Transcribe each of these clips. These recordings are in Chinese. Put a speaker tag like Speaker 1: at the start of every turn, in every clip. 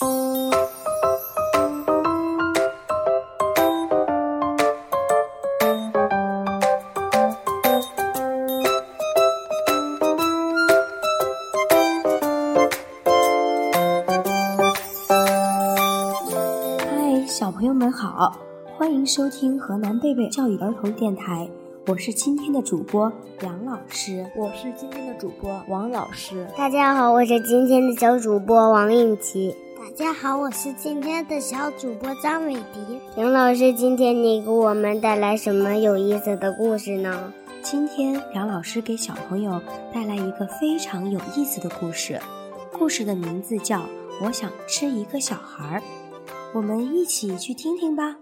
Speaker 1: 嗨，小朋友们好，欢迎收听河南贝贝教育儿童电台，我是今天的主播杨老师。
Speaker 2: 我是今天的主播王老师。
Speaker 3: 大家好，我是今天的小主播王应琪。
Speaker 4: 大家好，我是今天的小主播张伟迪。
Speaker 3: 杨老师，今天你给我们带来什么有意思的故事呢？
Speaker 1: 今天杨老师给小朋友带来一个非常有意思的故事，故事的名字叫《我想吃一个小孩儿》，我们一起去听听吧。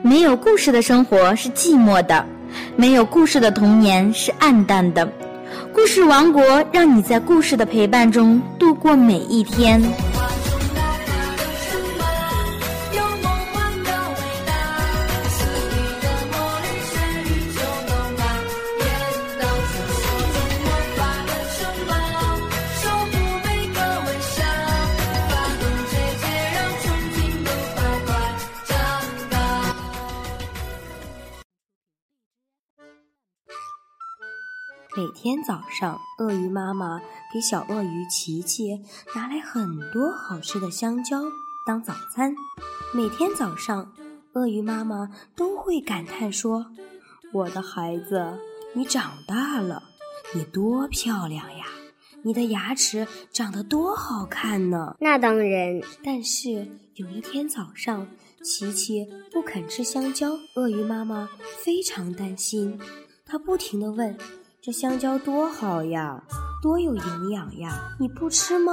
Speaker 5: 没有故事的生活是寂寞的，没有故事的童年是暗淡的。故事王国让你在故事的陪伴中度过每一天。
Speaker 1: 每天早上，鳄鱼妈妈给小鳄鱼琪琪拿来很多好吃的香蕉当早餐。每天早上，鳄鱼妈妈都会感叹说：“我的孩子，你长大了，你多漂亮呀！你的牙齿长得多好看呢！”
Speaker 3: 那当然。
Speaker 1: 但是有一天早上，琪琪不肯吃香蕉，鳄鱼妈妈非常担心，她不停地问。这香蕉多好呀，多有营养呀！你不吃吗？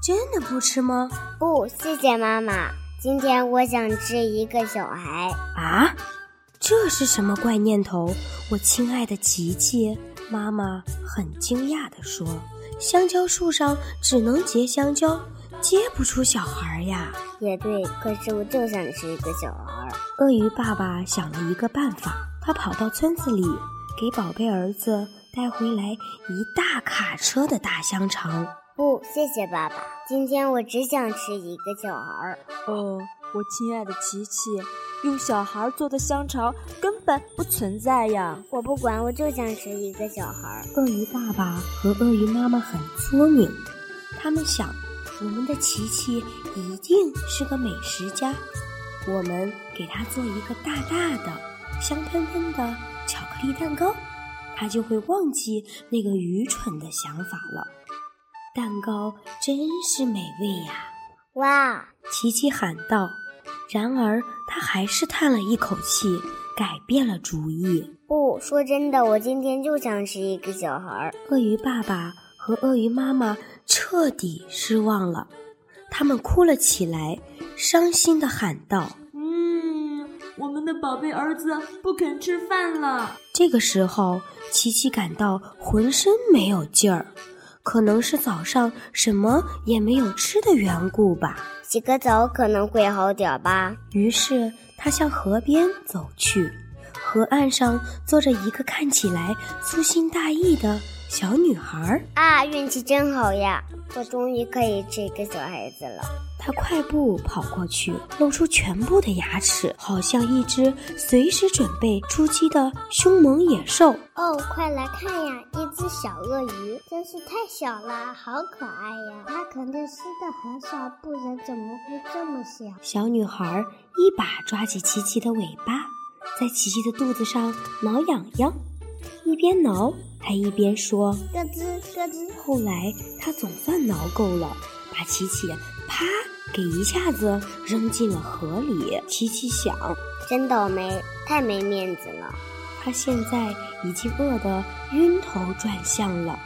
Speaker 1: 真的不吃吗？
Speaker 3: 不，谢谢妈妈。今天我想吃一个小孩。
Speaker 1: 啊，这是什么怪念头？我亲爱的琪琪，妈妈很惊讶地说：“香蕉树上只能结香蕉，结不出小孩呀。”
Speaker 3: 也对，可是我就想吃一个小孩。
Speaker 1: 鳄鱼爸爸想了一个办法，他跑到村子里。给宝贝儿子带回来一大卡车的大香肠。
Speaker 3: 不，谢谢爸爸。今天我只想吃一个小孩儿。
Speaker 2: 哦，我亲爱的琪琪，用小孩做的香肠根本不存在呀！
Speaker 3: 我不管，我就想吃一个小孩儿。
Speaker 1: 鳄鱼爸爸和鳄鱼妈妈很聪明，他们想，我们的琪琪一定是个美食家，我们给他做一个大大的、香喷喷的。巧克力蛋糕，他就会忘记那个愚蠢的想法了。蛋糕真是美味呀！
Speaker 3: 哇，
Speaker 1: 琪琪喊道。然而他还是叹了一口气，改变了主意。
Speaker 3: 不说真的，我今天就想吃一个小孩。
Speaker 1: 鳄鱼爸爸和鳄鱼妈妈彻底失望了，他们哭了起来，伤心地喊道。
Speaker 2: 的宝贝儿子不肯吃饭了。
Speaker 1: 这个时候，琪琪感到浑身没有劲儿，可能是早上什么也没有吃的缘故吧。
Speaker 3: 洗个澡可能会好点吧。
Speaker 1: 于是他向河边走去，河岸上坐着一个看起来粗心大意的小女孩。
Speaker 3: 啊，运气真好呀！我终于可以吃一个小孩子了。
Speaker 1: 她快步跑过去，露出全部的牙齿，好像一只随时准备出击的凶猛野兽。
Speaker 4: 哦，快来看呀，一只小鳄鱼，真是太小了，好可爱呀！它肯定吃的很少，不然怎么会这么小？
Speaker 1: 小女孩一把抓起琪琪的尾巴，在琪琪的肚子上挠痒痒，一边挠还一边说：“
Speaker 4: 咯吱咯吱。”
Speaker 1: 后来他总算挠够了，把琪琪啪。给一下子扔进了河里。琪琪想，
Speaker 3: 真倒霉，太没面子了。
Speaker 1: 他现在已经饿得晕头转向了。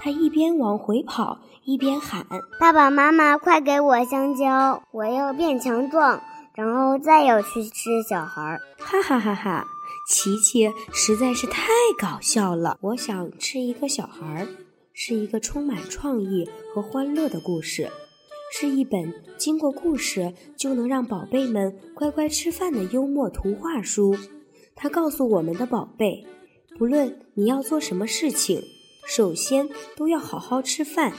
Speaker 1: 他一边往回跑，一边喊：“
Speaker 3: 爸爸妈妈，快给我香蕉！我要变强壮，然后再要去吃小孩。”
Speaker 1: 哈哈哈哈！琪琪实在是太搞笑了。我想吃一个小孩儿，是一个充满创意和欢乐的故事。是一本经过故事就能让宝贝们乖乖吃饭的幽默图画书。它告诉我们的宝贝，不论你要做什么事情，首先都要好好吃饭，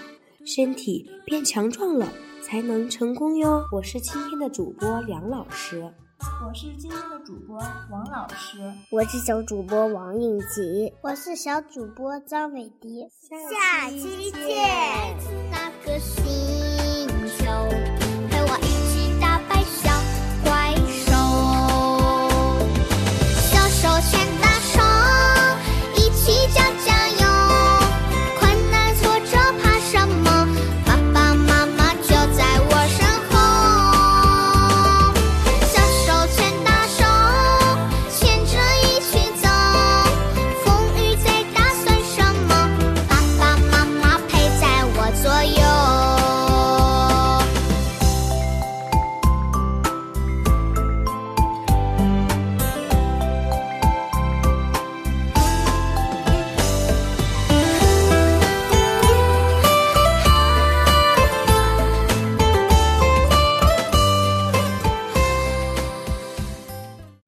Speaker 1: 身体变强壮了，才能成功哟。我是今天的主播梁老师，
Speaker 5: 我是今天的主播王老师，
Speaker 3: 我是小主播王应吉，
Speaker 4: 我是小主播张伟迪。
Speaker 3: 下期见。